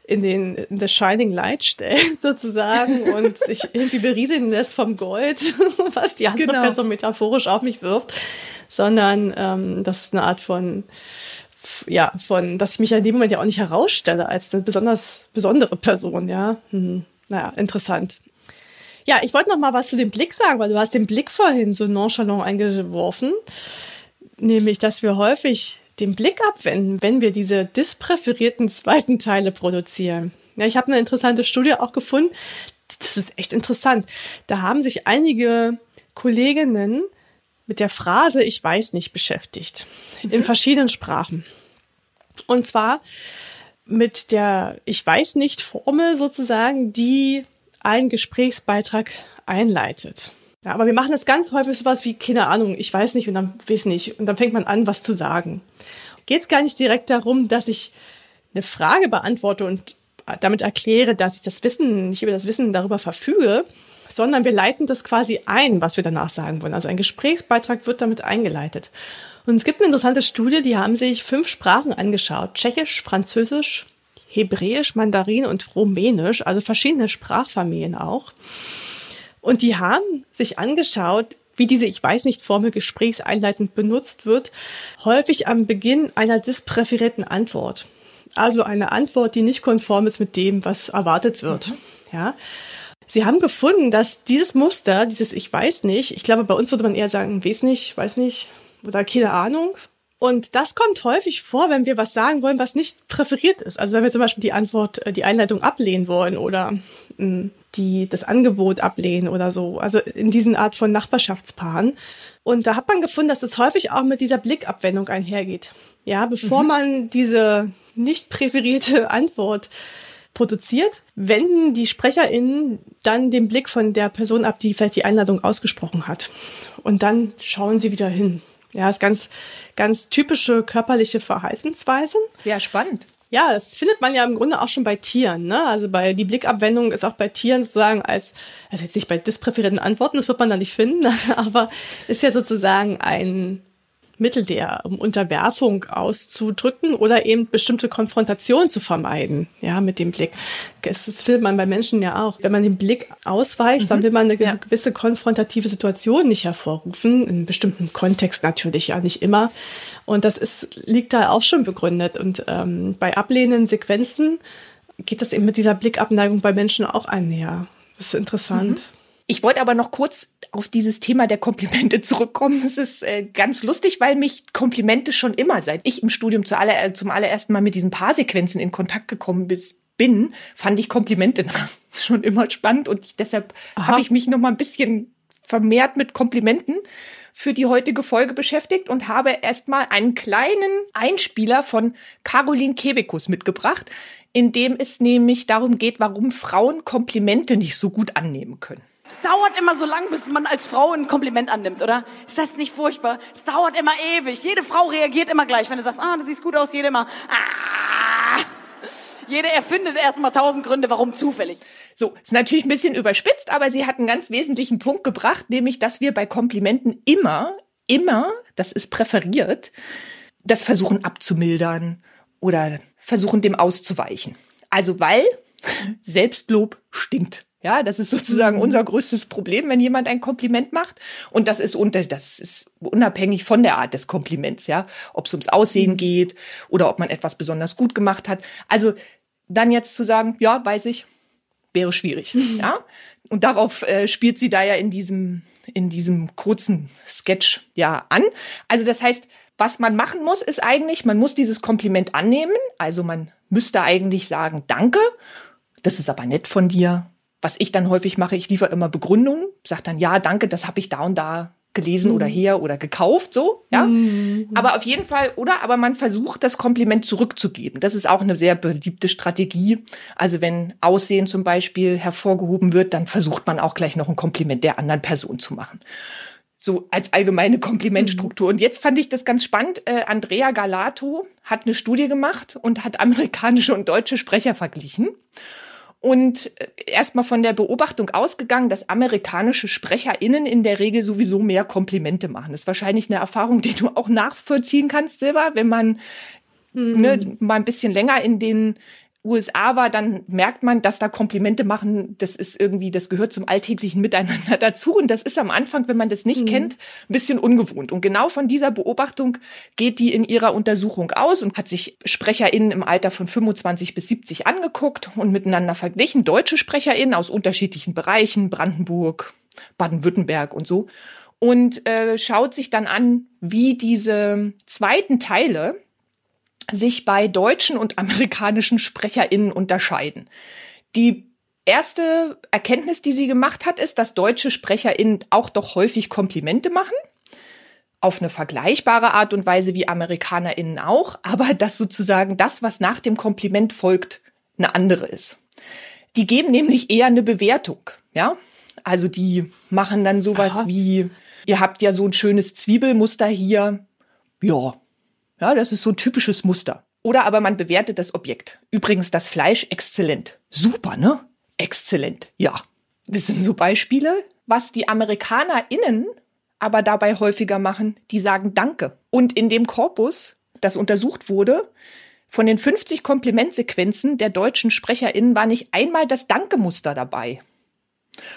in den, in das Shining Light stellt, sozusagen, und sich irgendwie berieseln lässt vom Gold, was die andere genau. Person metaphorisch auf mich wirft, sondern, ähm, das ist eine Art von, ja, von, dass ich mich in dem Moment ja auch nicht herausstelle als eine besonders besondere Person, ja. Hm. Naja, interessant. Ja, ich wollte noch mal was zu dem Blick sagen, weil du hast den Blick vorhin so nonchalant eingeworfen. Nämlich, dass wir häufig den Blick abwenden, wenn wir diese dispräferierten zweiten Teile produzieren. Ja, ich habe eine interessante Studie auch gefunden. Das ist echt interessant. Da haben sich einige Kolleginnen mit der Phrase Ich weiß nicht beschäftigt. Mhm. In verschiedenen Sprachen. Und zwar mit der Ich weiß nicht Formel sozusagen, die einen Gesprächsbeitrag einleitet. Ja, aber wir machen das ganz häufig sowas wie, keine Ahnung, ich weiß nicht und dann weiß nicht. Und dann fängt man an, was zu sagen. Geht es gar nicht direkt darum, dass ich eine Frage beantworte und damit erkläre, dass ich das Wissen, nicht über das Wissen darüber verfüge, sondern wir leiten das quasi ein, was wir danach sagen wollen. Also ein Gesprächsbeitrag wird damit eingeleitet. Und es gibt eine interessante Studie, die haben sich fünf Sprachen angeschaut. Tschechisch, Französisch, Hebräisch, Mandarin und Rumänisch, also verschiedene Sprachfamilien auch. Und die haben sich angeschaut, wie diese Ich weiß nicht Formel gesprächseinleitend benutzt wird, häufig am Beginn einer dispräferierten Antwort. Also eine Antwort, die nicht konform ist mit dem, was erwartet wird. Mhm. Ja. Sie haben gefunden, dass dieses Muster, dieses Ich weiß nicht, ich glaube, bei uns würde man eher sagen, weiß nicht, weiß nicht oder keine Ahnung. Und das kommt häufig vor, wenn wir was sagen wollen, was nicht präferiert ist. Also wenn wir zum Beispiel die Antwort, äh, die Einleitung ablehnen wollen oder hm, die das Angebot ablehnen oder so. Also in diesen Art von Nachbarschaftspaaren. Und da hat man gefunden, dass es häufig auch mit dieser Blickabwendung einhergeht. Ja, bevor mhm. man diese nicht präferierte Antwort produziert, wenden die SprecherInnen dann den Blick von der Person ab, die vielleicht die Einladung ausgesprochen hat. Und dann schauen sie wieder hin. Ja, ist ganz, ganz typische körperliche Verhaltensweisen. Ja, spannend. Ja, das findet man ja im Grunde auch schon bei Tieren. Ne? Also bei die Blickabwendung ist auch bei Tieren sozusagen als, also jetzt nicht bei dispräferierten Antworten, das wird man da nicht finden, aber ist ja sozusagen ein Mittel der um Unterwerfung auszudrücken oder eben bestimmte Konfrontationen zu vermeiden, ja, mit dem Blick. Das, will man bei Menschen ja auch. Wenn man den Blick ausweicht, mhm. dann will man eine ja. gewisse konfrontative Situation nicht hervorrufen, in einem bestimmten Kontext natürlich ja nicht immer. Und das ist, liegt da auch schon begründet. Und ähm, bei ablehnenden Sequenzen geht das eben mit dieser Blickabneigung bei Menschen auch einher. Das ist interessant. Mhm. Ich wollte aber noch kurz auf dieses Thema der Komplimente zurückkommen. Es ist äh, ganz lustig, weil mich Komplimente schon immer, seit ich im Studium zu aller, äh, zum allerersten Mal mit diesen Paarsequenzen in Kontakt gekommen bin, fand ich Komplimente schon immer spannend und ich, deshalb habe ich mich noch mal ein bisschen vermehrt mit Komplimenten für die heutige Folge beschäftigt und habe erstmal einen kleinen Einspieler von Caroline Kebekus mitgebracht, in dem es nämlich darum geht, warum Frauen Komplimente nicht so gut annehmen können. Es dauert immer so lang, bis man als Frau ein Kompliment annimmt, oder? Ist das nicht furchtbar? Es dauert immer ewig. Jede Frau reagiert immer gleich. Wenn du sagst, ah, du siehst gut aus, jede immer, ah. Jede erfindet erstmal tausend Gründe, warum zufällig. So, ist natürlich ein bisschen überspitzt, aber sie hat einen ganz wesentlichen Punkt gebracht, nämlich, dass wir bei Komplimenten immer, immer, das ist präferiert, das versuchen abzumildern oder versuchen dem auszuweichen. Also, weil Selbstlob stinkt. Ja, das ist sozusagen mhm. unser größtes Problem, wenn jemand ein Kompliment macht. Und das ist unter, das ist unabhängig von der Art des Kompliments, ja. Ob es ums Aussehen mhm. geht oder ob man etwas besonders gut gemacht hat. Also dann jetzt zu sagen, ja, weiß ich, wäre schwierig, mhm. ja. Und darauf äh, spielt sie da ja in diesem, in diesem kurzen Sketch ja an. Also das heißt, was man machen muss, ist eigentlich, man muss dieses Kompliment annehmen. Also man müsste eigentlich sagen, danke. Das ist aber nett von dir was ich dann häufig mache, ich liefere immer Begründungen, sage dann, ja, danke, das habe ich da und da gelesen mhm. oder her oder gekauft, so, ja. Mhm. Aber auf jeden Fall, oder? Aber man versucht, das Kompliment zurückzugeben. Das ist auch eine sehr beliebte Strategie. Also wenn Aussehen zum Beispiel hervorgehoben wird, dann versucht man auch gleich noch ein Kompliment der anderen Person zu machen. So als allgemeine Komplimentstruktur. Mhm. Und jetzt fand ich das ganz spannend. Äh, Andrea Galato hat eine Studie gemacht und hat amerikanische und deutsche Sprecher verglichen. Und äh, erstmal von der Beobachtung ausgegangen, dass amerikanische SprecherInnen in der Regel sowieso mehr Komplimente machen. Das ist wahrscheinlich eine Erfahrung, die du auch nachvollziehen kannst, Silber, wenn man mhm. ne, mal ein bisschen länger in den USA war, dann merkt man, dass da Komplimente machen, das ist irgendwie, das gehört zum alltäglichen Miteinander dazu. Und das ist am Anfang, wenn man das nicht mhm. kennt, ein bisschen ungewohnt. Und genau von dieser Beobachtung geht die in ihrer Untersuchung aus und hat sich SprecherInnen im Alter von 25 bis 70 angeguckt und miteinander verglichen. Deutsche SprecherInnen aus unterschiedlichen Bereichen, Brandenburg, Baden-Württemberg und so. Und äh, schaut sich dann an, wie diese zweiten Teile sich bei deutschen und amerikanischen SprecherInnen unterscheiden. Die erste Erkenntnis, die sie gemacht hat, ist, dass deutsche SprecherInnen auch doch häufig Komplimente machen. Auf eine vergleichbare Art und Weise wie AmerikanerInnen auch, aber dass sozusagen das, was nach dem Kompliment folgt, eine andere ist. Die geben nämlich eher eine Bewertung, ja? Also die machen dann sowas Aha. wie, ihr habt ja so ein schönes Zwiebelmuster hier. Ja, ja, das ist so ein typisches Muster. Oder aber man bewertet das Objekt. Übrigens, das Fleisch exzellent. Super, ne? Exzellent. Ja. Das sind so Beispiele. Was die AmerikanerInnen aber dabei häufiger machen, die sagen Danke. Und in dem Korpus, das untersucht wurde, von den 50 Komplimentsequenzen der deutschen SprecherInnen war nicht einmal das Danke-Muster dabei.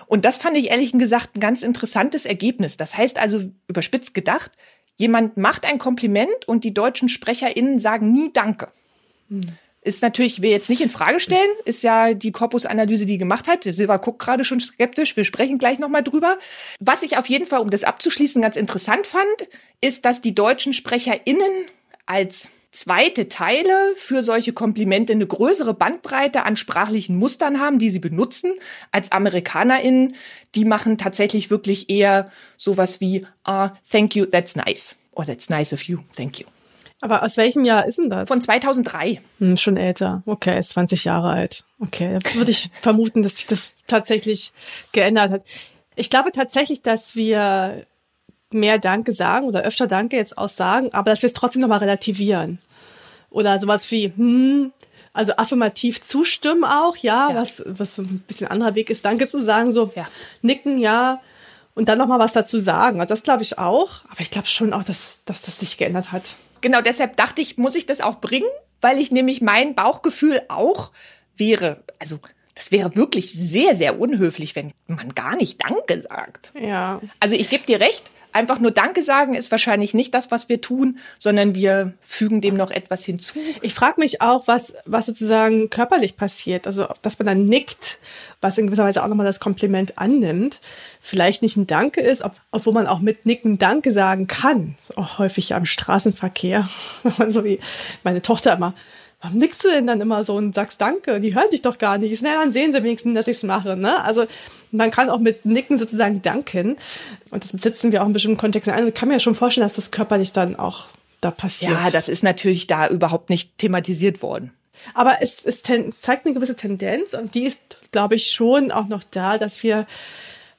Und das fand ich ehrlich gesagt ein ganz interessantes Ergebnis. Das heißt also, überspitzt gedacht, jemand macht ein Kompliment und die deutschen SprecherInnen sagen nie Danke. Hm. Ist natürlich, wir jetzt nicht in Frage stellen, ist ja die Korpusanalyse, die gemacht hat. Silva guckt gerade schon skeptisch, wir sprechen gleich nochmal drüber. Was ich auf jeden Fall, um das abzuschließen, ganz interessant fand, ist, dass die deutschen SprecherInnen als zweite Teile für solche Komplimente eine größere Bandbreite an sprachlichen Mustern haben, die sie benutzen, als AmerikanerInnen. Die machen tatsächlich wirklich eher sowas wie, ah, thank you, that's nice. Or that's nice of you, thank you. Aber aus welchem Jahr ist denn das? Von 2003. Hm, schon älter. Okay, ist 20 Jahre alt. Okay, würde ich vermuten, dass sich das tatsächlich geändert hat. Ich glaube tatsächlich, dass wir mehr Danke sagen oder öfter Danke jetzt auch sagen, aber dass wir es trotzdem nochmal relativieren. Oder sowas wie, hm, also affirmativ zustimmen auch, ja, ja, was, was so ein bisschen anderer Weg ist, Danke zu sagen, so ja. nicken, ja, und dann nochmal was dazu sagen. Das glaube ich auch, aber ich glaube schon auch, dass, dass das sich geändert hat. Genau, deshalb dachte ich, muss ich das auch bringen, weil ich nämlich mein Bauchgefühl auch wäre, also das wäre wirklich sehr, sehr unhöflich, wenn man gar nicht Danke sagt. Ja. Also ich gebe dir recht, einfach nur Danke sagen ist wahrscheinlich nicht das, was wir tun, sondern wir fügen dem noch etwas hinzu. Ich frage mich auch, was, was sozusagen körperlich passiert. Also, dass man dann nickt, was in gewisser Weise auch nochmal das Kompliment annimmt. Vielleicht nicht ein Danke ist, ob, obwohl man auch mit Nicken Danke sagen kann. Auch häufig am Straßenverkehr. so wie meine Tochter immer warum nickst du denn dann immer so und sagst Danke? Die hören dich doch gar nicht. Na, dann sehen sie wenigstens, dass ich es mache. Ne? Also man kann auch mit Nicken sozusagen danken. Und das setzen wir auch in bestimmten Kontexten ein. Ich kann mir ja schon vorstellen, dass das körperlich dann auch da passiert. Ja, das ist natürlich da überhaupt nicht thematisiert worden. Aber es, es zeigt eine gewisse Tendenz und die ist, glaube ich, schon auch noch da, dass wir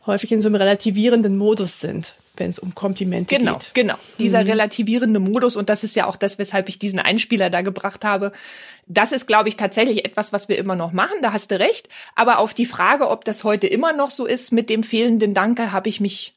häufig in so einem relativierenden Modus sind wenn es um Komplimente genau, geht. Genau, genau. Dieser mhm. relativierende Modus und das ist ja auch das, weshalb ich diesen Einspieler da gebracht habe. Das ist, glaube ich, tatsächlich etwas, was wir immer noch machen. Da hast du recht. Aber auf die Frage, ob das heute immer noch so ist mit dem fehlenden Danke, habe ich mich,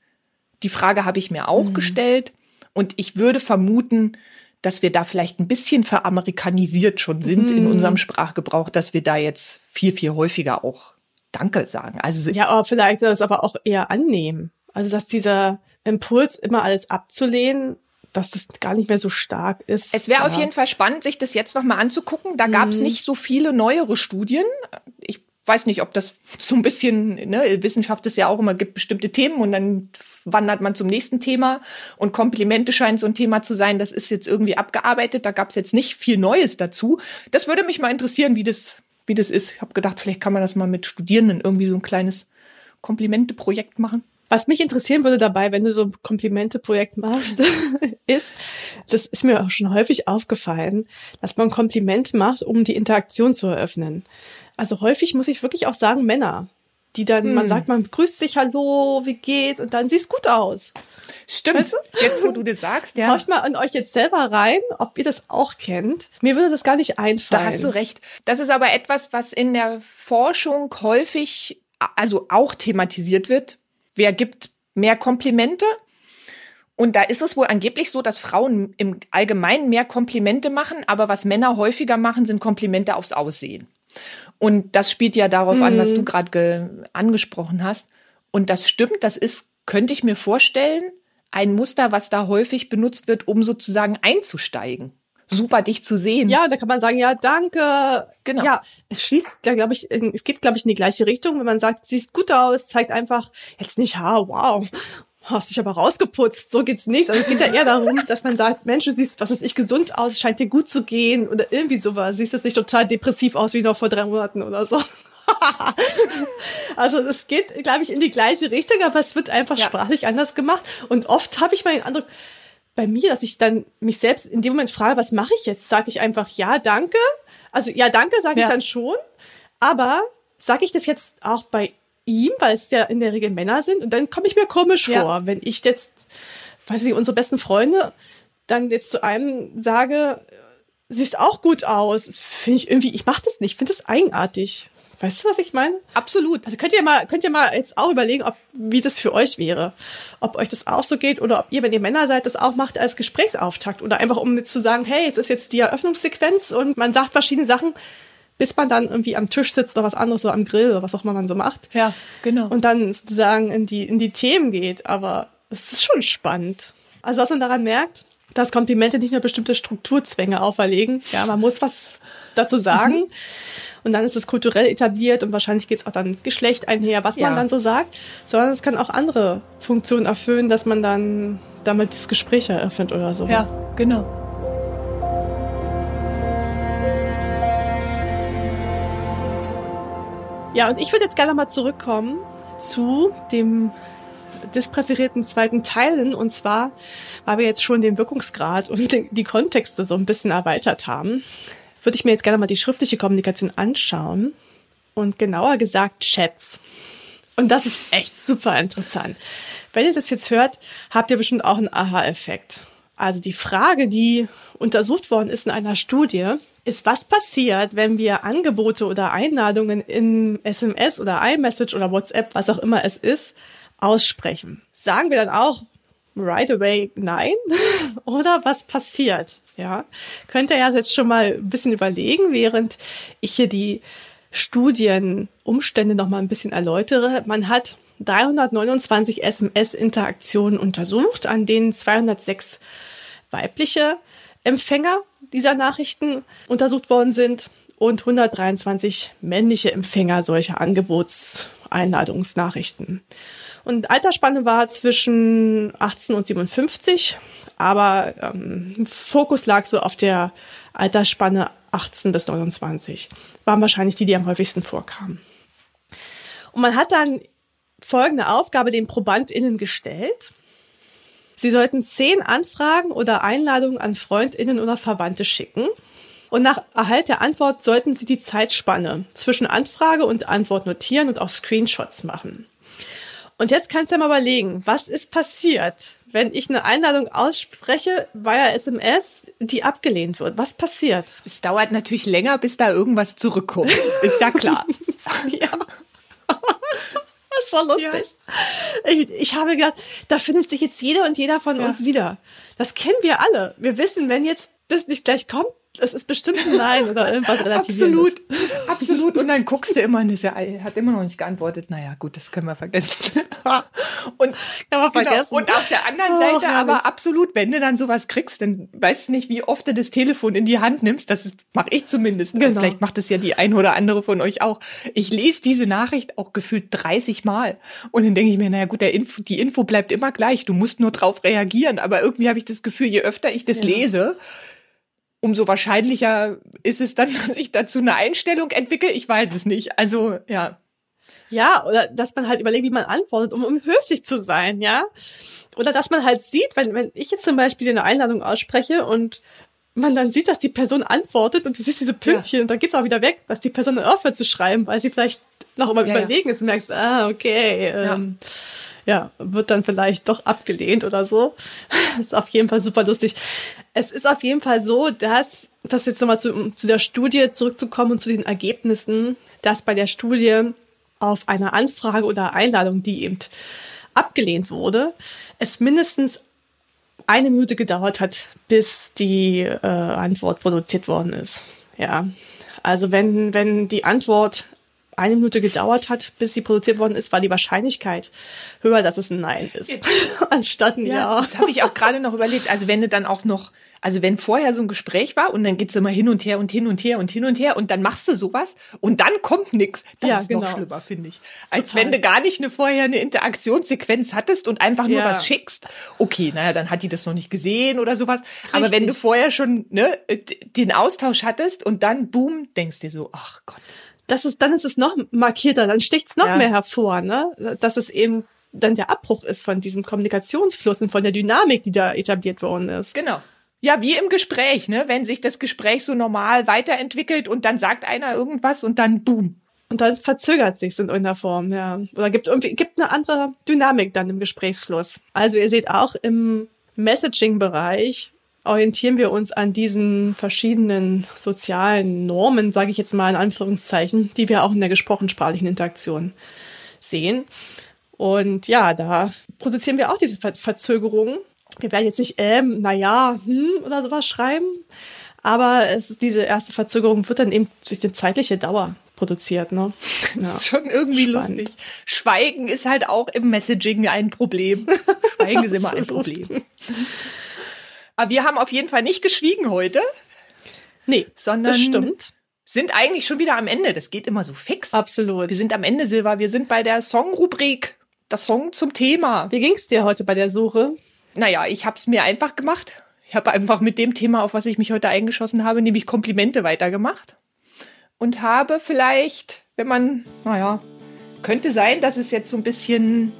die Frage habe ich mir auch mhm. gestellt. Und ich würde vermuten, dass wir da vielleicht ein bisschen veramerikanisiert schon sind mhm. in unserem Sprachgebrauch, dass wir da jetzt viel, viel häufiger auch Danke sagen. Also ja, aber vielleicht das aber auch eher annehmen. Also dass dieser Impuls, immer alles abzulehnen, dass das gar nicht mehr so stark ist. Es wäre auf jeden Fall spannend, sich das jetzt nochmal anzugucken. Da gab es mhm. nicht so viele neuere Studien. Ich weiß nicht, ob das so ein bisschen, ne, Wissenschaft ist ja auch immer, gibt bestimmte Themen und dann wandert man zum nächsten Thema. Und Komplimente scheint so ein Thema zu sein, das ist jetzt irgendwie abgearbeitet. Da gab es jetzt nicht viel Neues dazu. Das würde mich mal interessieren, wie das, wie das ist. Ich habe gedacht, vielleicht kann man das mal mit Studierenden irgendwie so ein kleines Komplimente-Projekt machen. Was mich interessieren würde dabei, wenn du so ein Komplimente-Projekt machst, ist, das ist mir auch schon häufig aufgefallen, dass man ein Kompliment macht, um die Interaktion zu eröffnen. Also häufig muss ich wirklich auch sagen, Männer. die dann, hm. man sagt, man grüßt sich, hallo, wie geht's? Und dann siehst gut aus. Stimmt. Weißt du? Jetzt, wo du das sagst, ja. Horcht mal an euch jetzt selber rein, ob ihr das auch kennt. Mir würde das gar nicht einfallen. Da hast du recht. Das ist aber etwas, was in der Forschung häufig, also auch thematisiert wird. Wer gibt mehr Komplimente? Und da ist es wohl angeblich so, dass Frauen im Allgemeinen mehr Komplimente machen, aber was Männer häufiger machen, sind Komplimente aufs Aussehen. Und das spielt ja darauf mhm. an, was du mhm. gerade angesprochen hast. Und das stimmt, das ist, könnte ich mir vorstellen, ein Muster, was da häufig benutzt wird, um sozusagen einzusteigen. Super, dich zu sehen. Ja, da kann man sagen, ja, danke. Genau. Ja, es schließt, glaube ich, es geht, glaube ich, in die gleiche Richtung. Wenn man sagt, siehst gut aus, zeigt einfach jetzt nicht, ha, wow, hast dich aber rausgeputzt, so geht's nicht. Also es geht ja eher darum, dass man sagt, Mensch, du siehst, was ist ich, gesund aus, scheint dir gut zu gehen oder irgendwie sowas. Siehst jetzt nicht total depressiv aus wie noch vor drei Monaten oder so. also es geht, glaube ich, in die gleiche Richtung, aber es wird einfach ja. sprachlich anders gemacht. Und oft habe ich mal den Eindruck, bei mir, dass ich dann mich selbst in dem Moment frage, was mache ich jetzt? Sage ich einfach ja, danke. Also ja, danke sage ja. ich dann schon. Aber sage ich das jetzt auch bei ihm, weil es ja in der Regel Männer sind. Und dann komme ich mir komisch ja. vor, wenn ich jetzt, weiß ich, unsere besten Freunde dann jetzt zu einem sage, siehst auch gut aus. Finde ich irgendwie, ich mache das nicht, finde das eigenartig. Weißt du, was ich meine? Absolut. Also könnt ihr mal, könnt ihr mal jetzt auch überlegen, ob, wie das für euch wäre. Ob euch das auch so geht oder ob ihr, wenn ihr Männer seid, das auch macht als Gesprächsauftakt oder einfach um zu sagen, hey, jetzt ist jetzt die Eröffnungssequenz und man sagt verschiedene Sachen, bis man dann irgendwie am Tisch sitzt oder was anderes, so am Grill oder was auch immer man so macht. Ja, genau. Und dann sozusagen in die, in die Themen geht. Aber es ist schon spannend. Also, was man daran merkt, dass Komplimente nicht nur bestimmte Strukturzwänge auferlegen. Ja, man muss was dazu sagen. Mhm. Und dann ist es kulturell etabliert und wahrscheinlich geht es auch dann Geschlecht einher, was ja. man dann so sagt, sondern es kann auch andere Funktionen erfüllen, dass man dann damit das Gespräch eröffnet oder so. Ja, genau. Ja, und ich würde jetzt gerne mal zurückkommen zu dem dispräferierten zweiten Teilen. Und zwar, weil wir jetzt schon den Wirkungsgrad und die Kontexte so ein bisschen erweitert haben, würde ich mir jetzt gerne mal die schriftliche Kommunikation anschauen. Und genauer gesagt Chats. Und das ist echt super interessant. Wenn ihr das jetzt hört, habt ihr bestimmt auch einen Aha-Effekt. Also die Frage, die untersucht worden ist in einer Studie, ist, was passiert, wenn wir Angebote oder Einladungen in SMS oder iMessage oder WhatsApp, was auch immer es ist, aussprechen. Sagen wir dann auch right away nein? oder was passiert? Ja, könnt ihr ja jetzt schon mal ein bisschen überlegen, während ich hier die Studienumstände noch mal ein bisschen erläutere. Man hat 329 SMS-Interaktionen untersucht, an denen 206 weibliche Empfänger dieser Nachrichten untersucht worden sind und 123 männliche Empfänger solcher Angebotseinladungsnachrichten. Und Altersspanne war zwischen 18 und 57, aber ähm, Fokus lag so auf der Altersspanne 18 bis 29. Waren wahrscheinlich die, die am häufigsten vorkamen. Und man hat dann folgende Aufgabe den ProbandInnen gestellt. Sie sollten zehn Anfragen oder Einladungen an FreundInnen oder Verwandte schicken. Und nach Erhalt der Antwort sollten Sie die Zeitspanne zwischen Anfrage und Antwort notieren und auch Screenshots machen. Und jetzt kannst du dir mal überlegen, was ist passiert, wenn ich eine Einladung ausspreche via SMS, die abgelehnt wird? Was passiert? Es dauert natürlich länger, bis da irgendwas zurückkommt. Ist ja klar. ja. Das ist so lustig. Ja. Ich, ich habe gedacht, da findet sich jetzt jeder und jeder von ja. uns wieder. Das kennen wir alle. Wir wissen, wenn jetzt das nicht gleich kommt, das ist bestimmt ein Nein oder irgendwas relativ Absolut, absolut. Und dann guckst du immer und er hat immer noch nicht geantwortet. Naja, gut, das können wir vergessen. und, Kann man genau. vergessen. und auf der anderen Seite oh, aber absolut, wenn du dann sowas kriegst, dann weißt du nicht, wie oft du das Telefon in die Hand nimmst. Das mache ich zumindest. Genau. Vielleicht macht es ja die ein oder andere von euch auch. Ich lese diese Nachricht auch gefühlt 30 Mal. Und dann denke ich mir, naja gut, Info, die Info bleibt immer gleich. Du musst nur drauf reagieren. Aber irgendwie habe ich das Gefühl, je öfter ich das ja. lese, umso wahrscheinlicher ist es dann, dass ich dazu eine Einstellung entwickle. Ich weiß es nicht. Also, ja. Ja, oder dass man halt überlegt, wie man antwortet, um, um höflich zu sein, ja. Oder dass man halt sieht, wenn, wenn ich jetzt zum Beispiel eine Einladung ausspreche und man dann sieht, dass die Person antwortet und du siehst diese Pünktchen ja. und dann geht's auch wieder weg, dass die Person aufhört zu schreiben, weil sie vielleicht noch immer Ja, ja. überlegen ist und merkst, ah, okay, ähm, ja. wird dann vielleicht doch abgelehnt oder so. Das ist auf jeden Fall super lustig. Es ist auf jeden Fall so, dass, das jetzt nochmal zu, zu der Studie zurückzukommen und zu den Ergebnissen, dass bei der Studie auf eine Anfrage oder Einladung, die eben abgelehnt wurde, es mindestens eine Minute gedauert hat, bis die äh, Antwort produziert worden ist. Ja, also wenn wenn die Antwort eine Minute gedauert hat, bis sie produziert worden ist, war die Wahrscheinlichkeit höher, dass es ein Nein ist, anstatt ein Ja. Das habe ich auch gerade noch überlegt. Also wenn du dann auch noch, also wenn vorher so ein Gespräch war und dann geht's immer hin und her und hin und her und hin und her und dann machst du sowas und dann kommt nix. Das Ja, ist genau. noch schlimmer, finde ich. Als Total. wenn du gar nicht eine vorher eine Interaktionssequenz hattest und einfach nur Ja. was schickst. Okay, naja, dann hat die das noch nicht gesehen oder sowas. Aber wenn Richtig. du vorher schon ne, den Austausch hattest und dann boom, denkst dir so, ach Gott. Das ist, dann ist es noch markierter, dann sticht es noch Ja. mehr hervor, ne? Dass es eben dann der Abbruch ist von diesem Kommunikationsfluss und von der Dynamik, die da etabliert worden ist. Genau. Ja, wie im Gespräch, ne? Wenn sich das Gespräch so normal weiterentwickelt und dann sagt einer irgendwas und dann boom. Und dann verzögert sich in irgendeiner Form, ja. Oder gibt irgendwie, gibt eine andere Dynamik dann im Gesprächsfluss. Also ihr seht auch im Messaging-Bereich orientieren wir uns an diesen verschiedenen sozialen Normen, sage ich jetzt mal in Anführungszeichen, die wir auch in der gesprochensprachlichen Interaktion sehen. Und ja, da produzieren wir auch diese Ver Verzögerungen. Wir werden jetzt nicht ähm, naja, hm oder sowas schreiben, aber es diese erste Verzögerung wird dann eben durch die zeitliche Dauer produziert, ne? Das ist schon irgendwie Spannend. lustig. Schweigen ist halt auch im Messaging ein Problem. Schweigen ist immer ein. Problem. Aber wir haben auf jeden Fall nicht geschwiegen heute, Nee, sondern das stimmt. sind eigentlich schon wieder am Ende. Das geht immer so fix. Absolut. Wir sind am Ende, Silva. Wir sind bei der Songrubrik. Das Song zum Thema. Wie ging's dir heute bei der Suche? Naja, ich habe es mir einfach gemacht. Ich habe einfach mit dem Thema, auf was ich mich heute eingeschossen habe, nämlich Komplimente weitergemacht. Und habe vielleicht, wenn man, naja, könnte sein, dass es jetzt so ein bisschen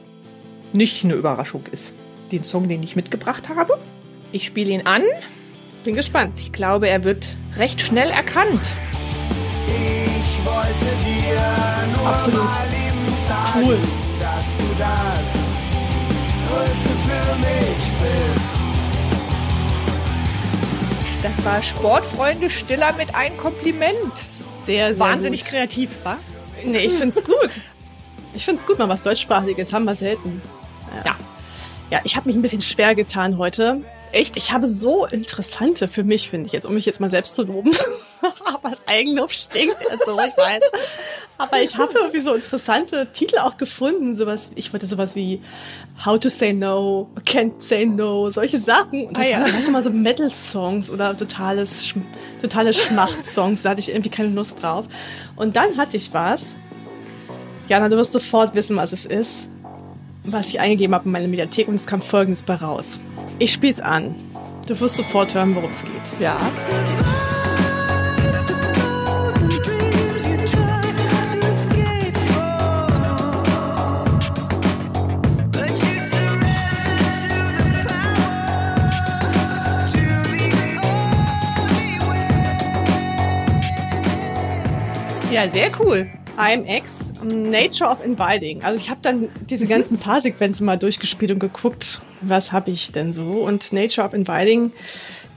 nicht eine Überraschung ist. Den Song, den ich mitgebracht habe. Ich spiele ihn an. Bin gespannt. Ich glaube, er wird recht schnell erkannt. Ich wollte dir nur Absolut. mal eben sagen, Cool. dass du das Größte für mich bist. Das war Sportfreunde Stiller mit ein Kompliment. Sehr, sehr Wahnsinnig Gut. kreativ, wa? Nee, ich find's gut. Ich find's gut, mal was deutschsprachiges haben wir selten. Ja. Ja, ich habe mich ein bisschen schwer getan heute. Echt? Ich habe so interessante für mich, finde ich jetzt, um mich jetzt mal selbst zu loben. Aber das Eigenlob stinkt ja so, ich weiß. Aber ich habe irgendwie so interessante Titel auch gefunden. Sowas, ich wollte sowas wie How to Say No, Can't Say No, solche Sachen. Und das Ah, ja. waren immer so Metal-Songs oder totales, Schm- totale Schmacht-Songs. Da hatte ich irgendwie keine Lust drauf. Und dann hatte ich was. Jana, du wirst sofort wissen, was es ist was ich eingegeben habe in meine Mediathek und es kam folgendes bei raus. Ich spiel's an. Du wirst sofort hören, worum es geht. Ja. Ja, sehr cool. IMX, Nature of Inviting. Also ich habe dann diese ganzen Paarsequenzen mal durchgespielt und geguckt, was habe ich denn so. Und Nature of Inviting,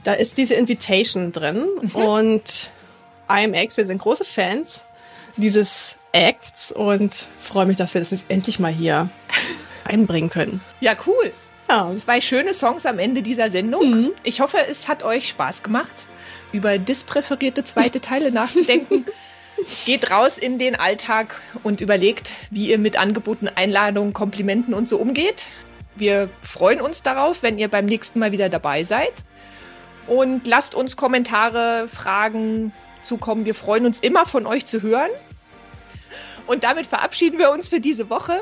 da ist diese Invitation drin. Und IMX, wir sind große Fans dieses Acts und freue mich, dass wir das jetzt endlich mal hier einbringen können. Ja, cool. Ja, Zwei schöne Songs am Ende dieser Sendung. Ich hoffe, es hat euch Spaß gemacht, über dispräferierte zweite Teile nachzudenken. Geht raus in den Alltag und überlegt, wie ihr mit Angeboten, Einladungen, Komplimenten und so umgeht. Wir freuen uns darauf, wenn ihr beim nächsten Mal wieder dabei seid. Und lasst uns Kommentare, Fragen zukommen. Wir freuen uns immer von euch zu hören. Und damit verabschieden wir uns für diese Woche.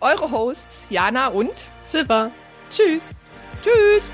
Eure Hosts Jana und Silber. Tschüss. Tschüss.